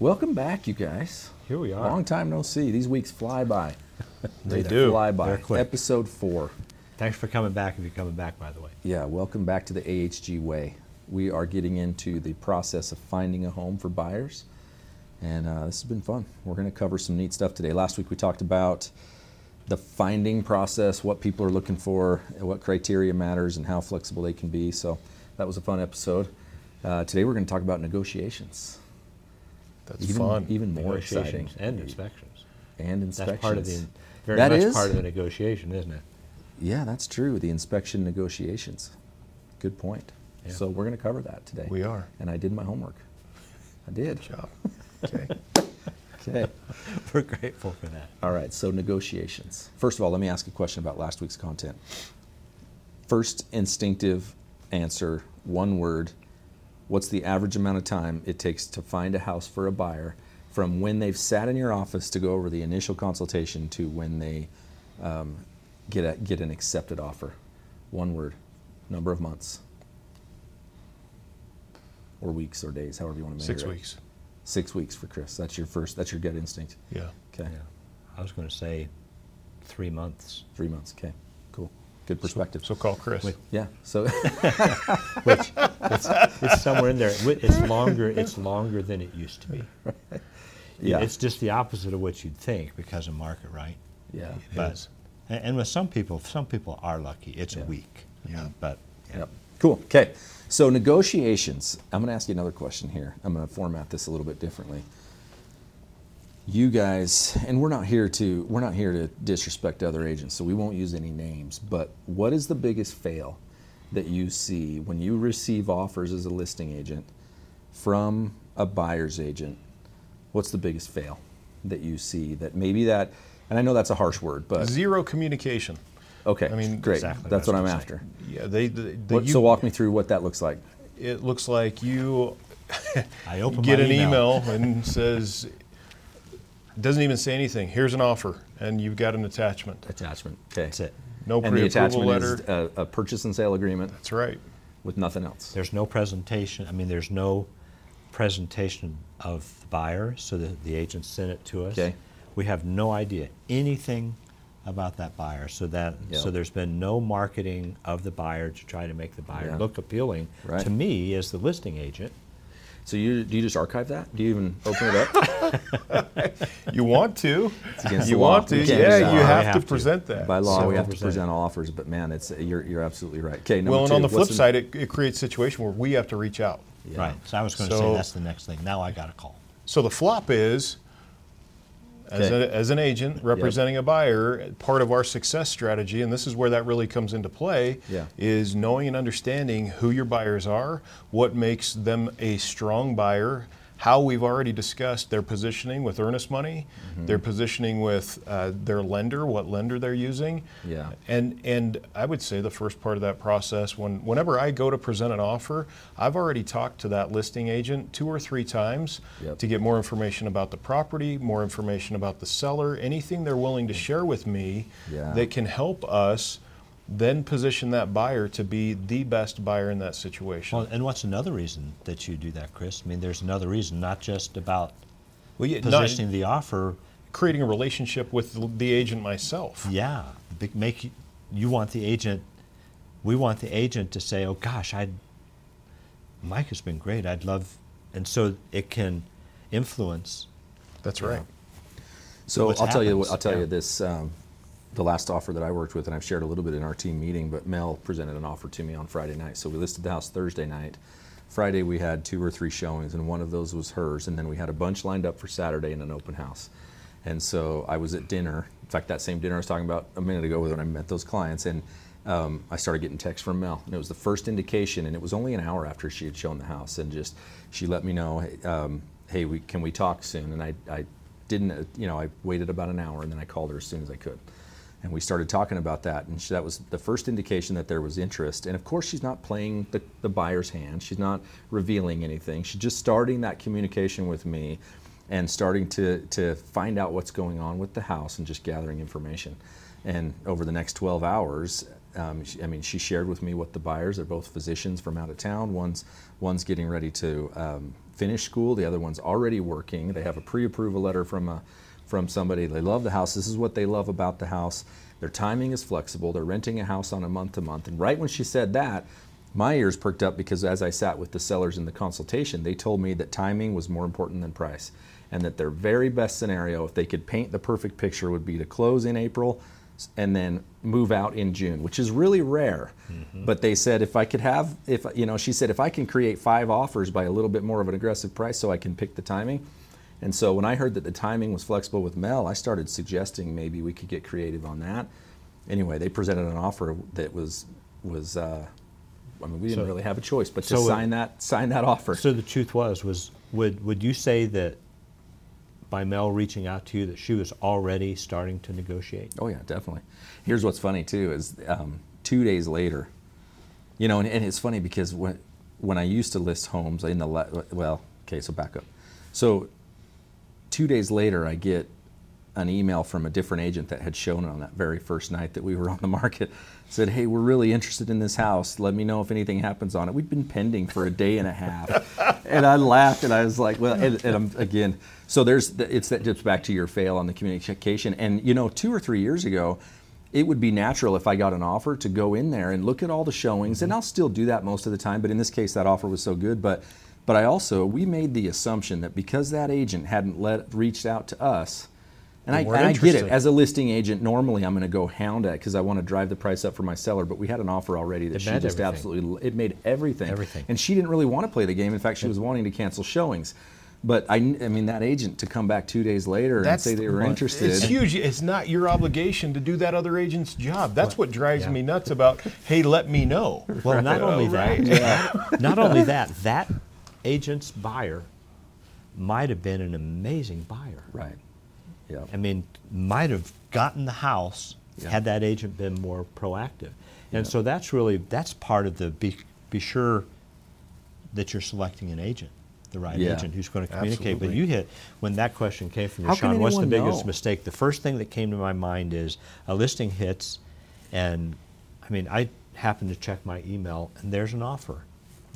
Welcome back, you guys. Here we are. Long time no see. These weeks fly by. They do. Fly by. They're quick. Episode four. Thanks for coming back. If you're coming back, by the way. Yeah, welcome back to the AHG Way. We are getting into the process of finding a home for buyers, and uh, this has been fun. We're going to cover some neat stuff today. Last week we talked about the finding process, what people are looking for, what criteria matters, and how flexible they can be. So that was a fun episode. Uh, today we're going to talk about negotiations. That's even, fun. Even more Negotiations exciting. and inspections. And inspections. That's part of the very That much is? part of the negotiation, isn't it? Yeah, that's true. The inspection negotiations. Good point. Yeah. So we're going to cover that today. We are. And I did my homework. I did. Good job. Okay. Okay. We're grateful for that. All right. So negotiations. First of all, let me ask a question about last week's content. First instinctive answer, one word. What's the average amount of time it takes to find a house for a buyer from when they've sat in your office to go over the initial consultation to when they um, get a, get an accepted offer? One word. Number of months. Or weeks or days, however you want to measure it. Six it. weeks. Six weeks for Kris. That's your first. That's your gut instinct. Yeah. Okay. Yeah. I was going to say three months, Three months. Okay. Cool. Good perspective. So call Kris. Wait. yeah. So which it's, it's somewhere in there. It's longer. It's longer than it used to be. yeah. It's just the opposite of what you'd think because of market, right? yeah. It But is. and, and with some people, some people are lucky. It's Yeah. a week. Yeah. But Yep. Cool. Okay. So negotiations. I'm going to ask you another question here. I'm going to format this a little bit differently. You guys, and we're not here to we're not here to disrespect other agents, so we won't use any names. But what is the biggest fail that you see when you receive offers as a listing agent from a buyer's agent? What's the biggest fail that you see that maybe that, and I know that's a harsh word, but Zero communication. okay, I mean, great. exactly, that's that's what what I'm I'm after. Yeah. They. The, the, What, you, so walk me through what that looks like. It looks like you I open get my an email. email and says, doesn't even say anything. Here's an offer, and you've got an attachment. Attachment. Okay. That's it. No And the pre-approval attachment letter. is a, a purchase and sale agreement That's right. with nothing else. There's no presentation. I mean, there's no presentation of the buyer, so that the agent sent it to us. Okay. We have no idea anything about that buyer, so that Yeah. so there's been no marketing of the buyer to try to make the buyer Yeah. look appealing Right. to me as the listing agent. So you do you just archive that? Do you even open it up? You want to. against you the law. want to. We Yeah. You have, have to to. present that. By law, So we have to present. present all offers, but man, it's you're you're absolutely right. Okay, number well, and two. on the flip side, it, it creates a situation where we have to reach out. Yeah. Right. So I was going to say that's the next thing. Now I got a call. So the flop is, as, a, as an agent representing a buyer, part of our success strategy, and this is where that really comes into play, Yeah. is knowing and understanding who your buyers are, what makes them a strong buyer, how we've already discussed their positioning with earnest money, Mm-hmm. their positioning with uh, their lender, what lender they're using. Yeah. And and I would say the first part of that process, when whenever I go to present an offer, I've already talked to that listing agent two or three times Yep. to get more information about the property, more information about the seller, anything they're willing to share with me Yeah. that can help us then position that buyer to be the best buyer in that situation. Well, and what's another reason that you do that, Kris? I mean, there's another reason, not just about Well, yeah, not- positioning the offer. creating a relationship with the- the agent myself. Yeah, make you, you want the agent. We want the agent to say, "Oh gosh, I, Mike has been great. I'd love," and so it can influence. That's right. So I'll tell you. I'll tell yeah. you this. Um, the last offer that I worked with, and I've shared a little bit in our team meeting, but Mel presented an offer to me on Friday night. So we listed the house Thursday night. Friday we had two or three showings, and one of those was hers, and then we had a bunch lined up for Saturday in an open house. And so I was at dinner. In fact, that same dinner I was talking about a minute ago when I met those clients, and um, I started getting texts from Mel, and it was the first indication, and it was only an hour after she had shown the house, and just she let me know, hey, um, hey we, can we talk soon? And I, I didn't, you know, I waited about an hour, and then I called her as soon as I could. And we started talking about that, and she, that was the first indication that there was interest. And of course, she's not playing the, the buyer's hand. She's not revealing anything. She's just starting that communication with me and starting to, to find out what's going on with the house and just gathering information. And over the next 12 hours, um, she, I mean, she shared with me what the buyers are both physicians from out of town. One's, one's getting ready to um, finished school, the other one's already working. They have a pre-approval letter from a from somebody. They love the house. This is what they love about the house. Their timing is flexible. They're renting a house on a month to month. And right when she said that, my ears perked up because as I sat with the sellers in the consultation, they told me that timing was more important than price and that their very best scenario, if they could paint the perfect picture, would be to close in April and then move out in June, which is really rare. Mm-hmm. But they said if I could have, if you know, she said if I can create five offers by a little bit more of an aggressive price, so I can pick the timing. And so when I heard that the timing was flexible with Mel, I started suggesting maybe we could get creative on that. Anyway, they presented an offer that was was. Uh, I mean, we didn't So- really have a choice but to so it- sign that sign that offer. So the truth was, was would would you say that by Mel reaching out to you that she was already starting to negotiate? Oh yeah, definitely. Here's what's funny too is um, two days later, you know, and, and it's funny because when when I used to list homes in the le- well, okay, so back up. So two days later, I get an email from a different agent that had shown it on that very first night that we were on the market. Said, "Hey, we're really interested in this house. Let me know if anything happens on it." We'd been pending for a day and a half, and I laughed and I was like, "Well," and, and I'm again. So there's the- it's that dips back to your fail on the communication. And you know, two or three years ago, it would be natural if I got an offer to go in there and look at all the showings, and mm-hmm. I'll still do that most of the time. But in this case, that offer was so good. But but I also we made the assumption that because that agent hadn't let reached out to us, and I, and I get it as a listing agent. Normally, I'm going to go hound at because I want to drive the price up for my seller. But we had an offer already that It she just everything. absolutely it made everything. Everything. And she didn't really want to play the game. In fact, she was wanting to cancel showings. But I, I mean, that agent to come back two days later and say they were well, interested. It's huge. It's not your obligation to do that other agent's job. That's what drives yeah. me nuts about. Hey, let me know. Well, not oh, only Oh, that, right. not, not only that, that agent's buyer might have been an amazing buyer. Right. Yeah. I mean, might have gotten the house Yeah. had that agent been more proactive. And Yeah. so that's really that's part of the be, be sure that you're selecting an agent, the right Yeah. agent who's going to communicate. But you hit when that question came from you, How Shawn. What's the biggest know? mistake? The first thing that came to my mind is a listing hits, and I mean, I happened to check my email, and there's an offer.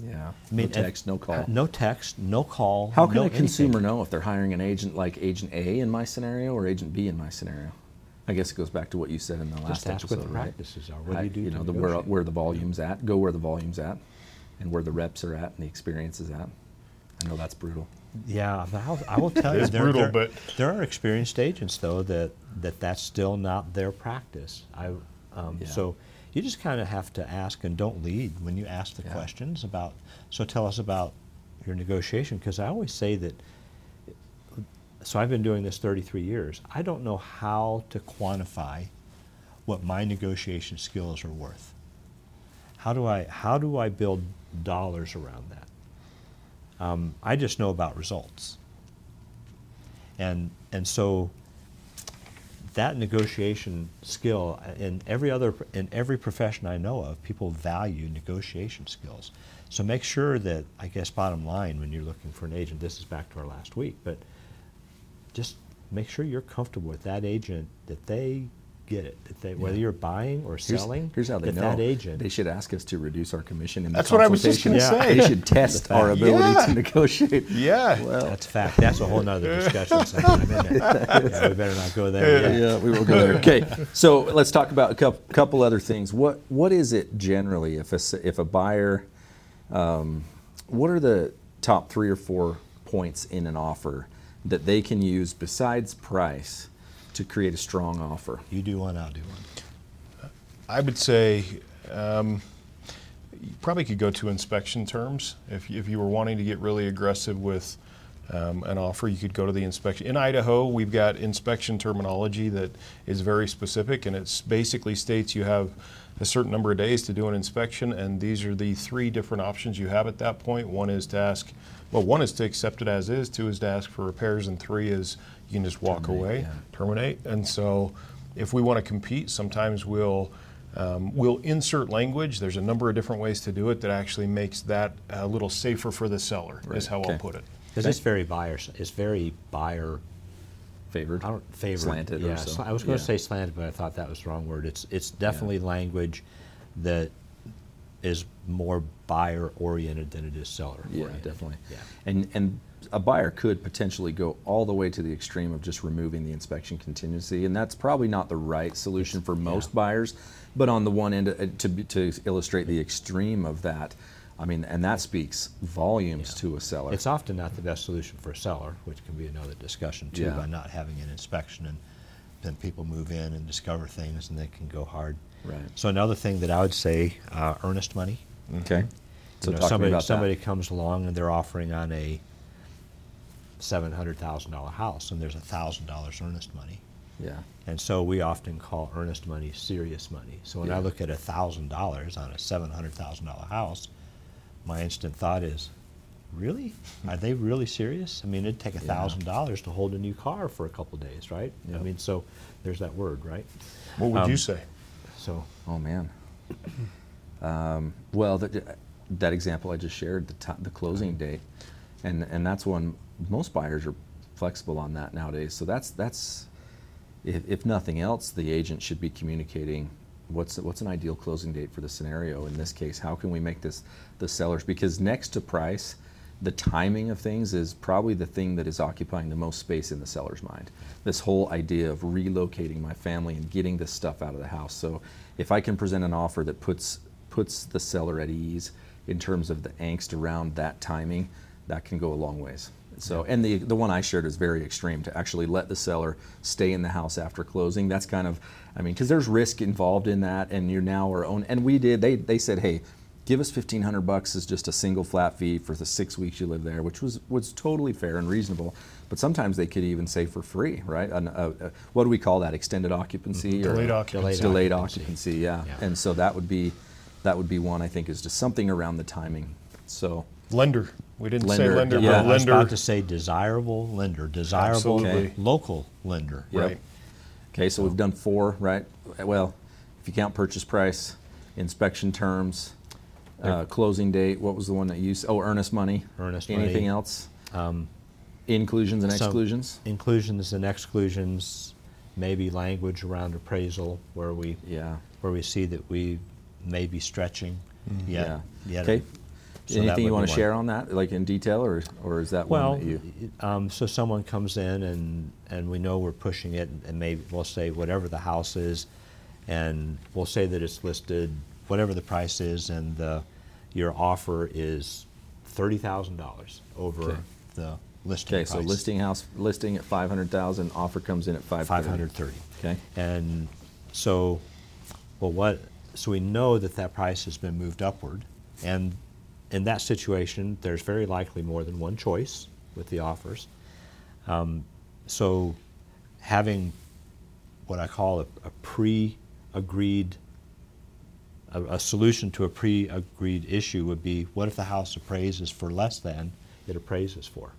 Yeah. I mean, no and- text, no call. No text, no call. How can no a anything. consumer know if they're hiring an agent like Agent A in my scenario or Agent B in my scenario? I guess it goes back to what you said in the last Just ask what episode, the right? practices are. What do you do to know, the, where, where the volume's at. Go where the volume's at, and where the reps are at, and the experience is at. I know that's brutal. Yeah, I'll, I will tell you, It's there, brutal, there, but- there are experienced agents though that, that that's still not their practice. I, um, Yeah. So you just kind of have to ask and don't lead when you ask the Yeah. questions about. So tell us about your negotiation because I always say that. So I've been doing this 33 years. I don't know how to quantify what my negotiation skills are worth. How do I how do I build dollars around that? Um, I just know about results. And, and so that negotiation skill uh, in every other in every profession I know of, people value negotiation skills. So make sure that I guess bottom line when you're looking for an agent, this is back to our last week, but just make sure you're comfortable with that agent that they get it. That they, whether Yeah. you're buying or selling, here's how they that know. that agent They should ask us to reduce our commission in the That's what I was just gonna say. They should test our fact. ability Yeah. to negotiate. Yeah. Well, That's a fact. That's a whole other discussion. So I'm in. Yeah, we better not go there. yet. yeah, we will go there. Okay, so let's talk about a couple, couple other things. What what is it generally if a s- if a buyer, um, what are the top three or four points in an offer that they can use besides price to create a strong offer? You do one, I'll do one. I would say um, you probably could go to inspection terms. If, if you were wanting to get really aggressive with um, an offer, you could go to the inspection. In Idaho, we've got inspection terminology that is very specific, and it basically states you have a certain number of days to do an inspection, and these are the three different options you have at that point. One is to ask, well, one is to accept it as is, two is to ask for repairs, and three is you can just walk Terminate, away yeah. terminate. And so, if we want to compete, sometimes we'll um, we'll insert language. There's a number of different ways to do it that actually makes that a little safer for the seller. Right, Is how okay. I'll put it. Because it's very buyer, it's very buyer, Favored, I don't favored. slanted, yeah, or so. I was going to Yeah. say slanted, but I thought that was the wrong word. It's it's definitely language that is more buyer oriented than it is seller Yeah, definitely. Yeah. And, and a buyer could potentially go all the way to the extreme of just removing the inspection contingency, and that's probably not the right solution for most yeah. buyers. But on the one end, uh, to, to illustrate the extreme of that, I mean, and that speaks volumes Yeah. to a seller. It's often not the best solution for a seller, which can be another discussion too, Yeah. by not having an inspection and then people move in and discover things and they can go hard. Right. So another thing that I would say, uh, earnest money. Okay. So You know, talk to me somebody, somebody that. comes along and they're offering on a seven hundred thousand dollar house and there's a thousand dollars earnest money. Yeah. And so we often call earnest money serious money. So when Yeah. I look at a thousand dollars on a seven hundred thousand dollar house, my instant thought is, really? Are they really serious? I mean, it'd take a Yeah. thousand dollars to hold a new car for a couple days, right? I mean, so there's that word, right? What would you Um, say? So Oh man. Um, well, that, that example I just shared, the, ti the closing date, and and that's one most buyers are flexible on that nowadays. So that's that's if, if nothing else, the agent should be communicating what's what's an ideal closing date for the scenario. In this case, how can we make this the sellers because next to price, the timing of things is probably the thing that is occupying the most space in the seller's mind. This whole idea of relocating my family and getting this stuff out of the house. So if I can present an offer that puts puts the seller at ease in terms of the angst around that timing, that can go a long ways. So, and the the one I shared is very extreme to actually let the seller stay in the house after closing. That's kind of, I mean, because there's risk involved in that, and you're now our own. And we did. They they said, hey, give us fifteen hundred bucks as just a single flat fee for the six weeks you live there, which was was totally fair and reasonable. But sometimes they could even say for free, right? An, uh, uh, what do we call that? Extended occupancy or Delayed occupancy. Delayed occupancy. occupancy, yeah. Yeah. And so that would be that would be one I think is just something around the timing. So. Lender. We didn't say Lender, lender, yeah. but I was about to say desirable lender, desirable Absolutely. local lender. Yep. Right. Okay, so we've done four, right? Well, if you count purchase price, inspection terms, uh, closing date, what was the one that you, s- oh, earnest money? Earnest Anything money. Anything else? Um, Inclusions and So- exclusions? inclusions and exclusions, maybe language around appraisal where we Yeah, where we see that we may be stretching. Yet, yeah. yet- Okay. So Anything you want to share on that, like in detail, or, or is that Well, one that you? um, so someone comes in and, and we know we're pushing it, and maybe we'll say whatever the house is, and we'll say that it's listed whatever the price is, and the, your offer is thirty thousand dollars over Okay. the listing Okay, price. so listing house, listing at five hundred thousand, offer comes in at five Five hundred thirty. Okay, And so, well, what, so we know that that price has been moved upward. And in that situation, there's very likely more than one choice with the offers. Um, so having what I call a, a pre-agreed, a, a solution to a pre-agreed issue would be, what if the house appraises for less than it appraises for?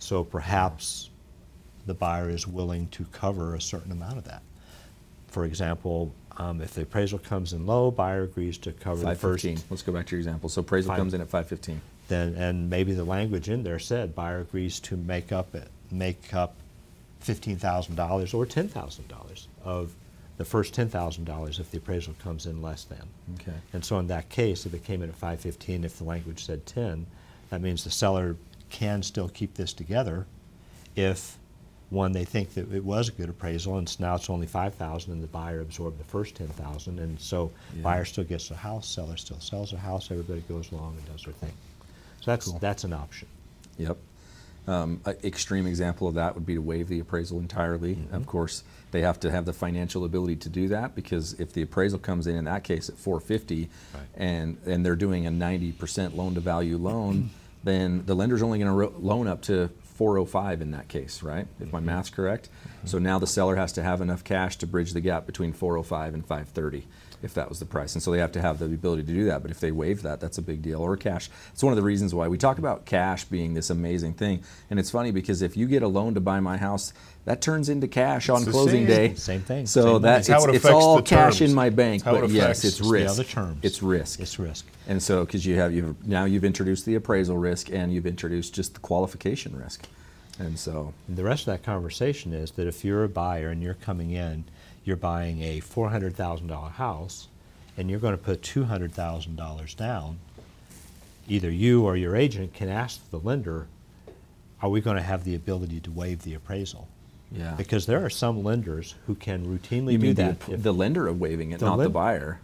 So perhaps the buyer is willing to cover a certain amount of that. For example, um, if the appraisal comes in low, buyer agrees to cover the five first. fifteen. Let's go back to your example. So appraisal Five- comes in at five fifteen. Then, and maybe the language in there said buyer agrees to make up make up fifteen thousand dollars or ten thousand dollars of the first ten thousand dollars if the appraisal comes in less than. Okay. And so in that case, if it came in at five fifteen, if the language said ten, that means the seller can still keep this together if, one, they think that it was a good appraisal and now it's only five thousand and the buyer absorbed the first ten thousand, and so Yeah. buyer still gets the house, seller still sells their house, everybody goes along and does their thing. So that's, Cool. that's an option. Yep. Um, an extreme example of that would be to waive the appraisal entirely. Mm-hmm. Of course, they have to have the financial ability to do that because if the appraisal comes in in that case at 450 Right. and and they're doing a 90% loan to value loan, then the lender's only going to ro- loan up to 405 in that case, right? If Mm-hmm. my math's correct. So now the seller has to have enough cash to bridge the gap between 405 and 530 if that was the price. And so they have to have the ability to do that. But if they waive that, that's a big deal. Or cash. It's one of the reasons why we talk about cash being this amazing thing. And it's funny because if you get a loan to buy my house, that turns into cash on closing same- day. Same thing, So same that It's it it's all cash terms. in my bank, It's it but yes, affects it's the risk. other terms. It's risk. It's risk. And so, because you have you've now you've introduced the appraisal risk and you've introduced just the qualification risk, and so And the rest of that conversation is that if you're a buyer and you're coming in, you're buying a $400,000 house, and you're going to put $200,000 down, either you or your agent can ask the lender, are we going to have the ability to waive the appraisal? Yeah. Because there are some lenders who can routinely You do mean that. if- the lender of waiving it, The not the buyer?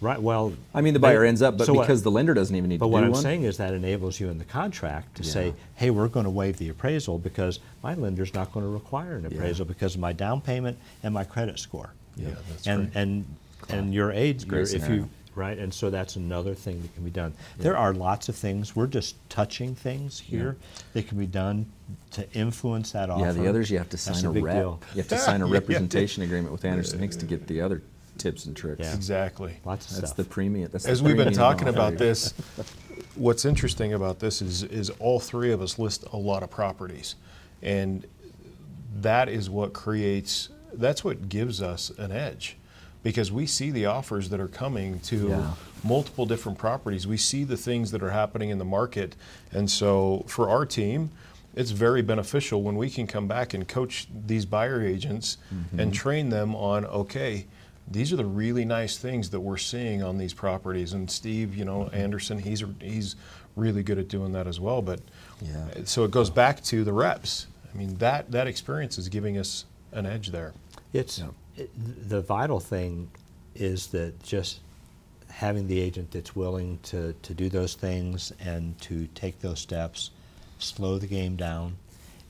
Right, well. I mean, the they- buyer ends up, but so what- because the lender doesn't even need to do one. But what I'm saying is that enables you in the contract to Yeah. say, hey, we're going to waive the appraisal because my lender's not going to require an Yeah. appraisal because of my down payment and my credit score. Yeah, that's and, great. And, and your aid, your, if you, right, and so that's another thing that can be done. There are lots of things, we're just touching things here that can be done to influence that offer. yeah, the others you have to That's sign a, rep. deal. You have to sign a representation agreement with Anderson Hicks to get the other tips and tricks. Yeah. Exactly. Lots of That's stuff. the premium. That's the As we've been talking offer. about this, what's interesting about this is, is all three of us list a lot of properties. And that is what creates, that's what gives us an edge. Because we see the offers that are coming to Yeah. multiple different properties. We see the things that are happening in the market. And so for our team, it's very beneficial when we can come back and coach these buyer agents Mm-hmm. and train them on, okay, these are the really nice things that we're seeing on these properties. And Steve, you know, mm-hmm. Anderson, he's he's really good at doing that as well. But Yeah. so it goes back to the reps. I mean, that that experience is giving us an edge there. It's Yeah. it, the vital thing is that just having the agent that's willing to, to do those things and to take those steps, slow the game down.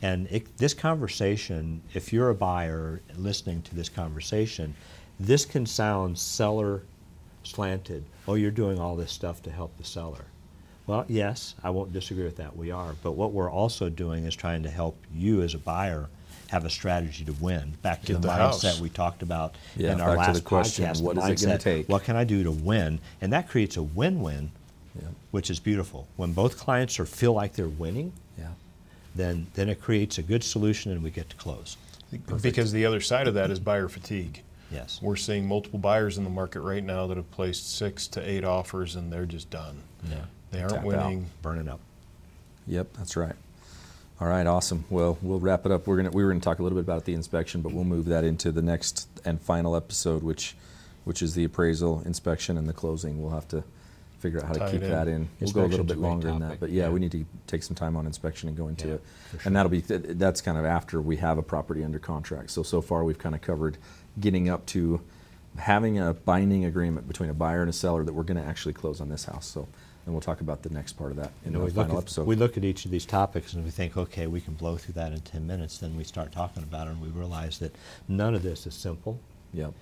And it, this conversation, if you're a buyer listening to this conversation, this can sound seller slanted. Oh, you're doing all this stuff to help the seller. Well, yes, I won't disagree with that. We are. But what we're also doing is trying to help you as a buyer have a strategy to win. Back to Get the, the mindset house. we talked about Yeah, in our last the question, podcast. the what is it gonna take? What can I do to win? And that creates a win-win, Yeah. which is beautiful. When both clients are feel like they're winning, Yeah. then then it creates a good solution and we get to close. Because the other side of that is buyer fatigue. Yes. We're seeing multiple buyers in the market right now that have placed six to eight offers and they're just done. Yeah. They aren't Tap out. winning. Burning up. Yep, that's right. All right, awesome. Well, we'll wrap it up. We're gonna we were gonna talk a little bit about the inspection, but we'll move that into the next and final episode, which which is the appraisal, inspection, and the closing. We'll have to figure out how to keep in. that in. We'll go a little bit longer than that, but yeah, yeah. we need to take some time on inspection and go into Yeah, it. sure. And that'll be th- that's kind of after we have a property under contract. So so far we've kind of covered getting up to having a binding agreement between a buyer and a seller that we're going to actually close on this house. So. And we'll talk about the next part of that in You know, the we look, final at, episode. we look at each of these topics and we think, okay, we can blow through that in 10 minutes. Then we start talking about it and we realize that none of this is simple. Yep.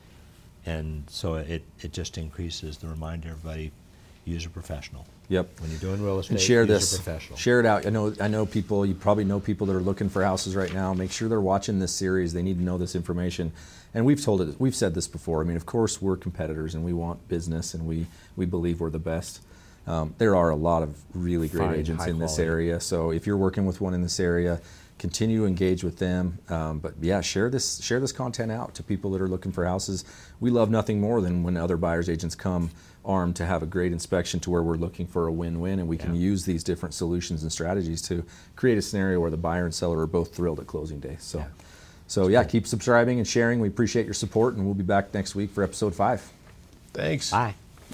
And so it, it just increases the reminder everybody use a professional. Yep. When you're doing real estate, And share use this. a professional. Share it out. I know. I know people. You probably know people that are looking for houses right now. Make sure they're watching this series. They need to know this information. And we've told it. We've said this before. I mean, of course, we're competitors and we want business and we we believe we're the best. Um, there are a lot of really great Fine, agents in this quality. area. So if you're working with one in this area, continue to engage with them. Um, but yeah, share this share this content out to people that are looking for houses. We love nothing more than when other buyers agents come armed to have a great inspection to where we're looking for a win-win, and we can use these different solutions and strategies to create a scenario where the buyer and seller are both thrilled at closing day. So, Yeah. so yeah, keep subscribing and sharing. We appreciate your support, and we'll be back next week for episode five. Thanks. Bye.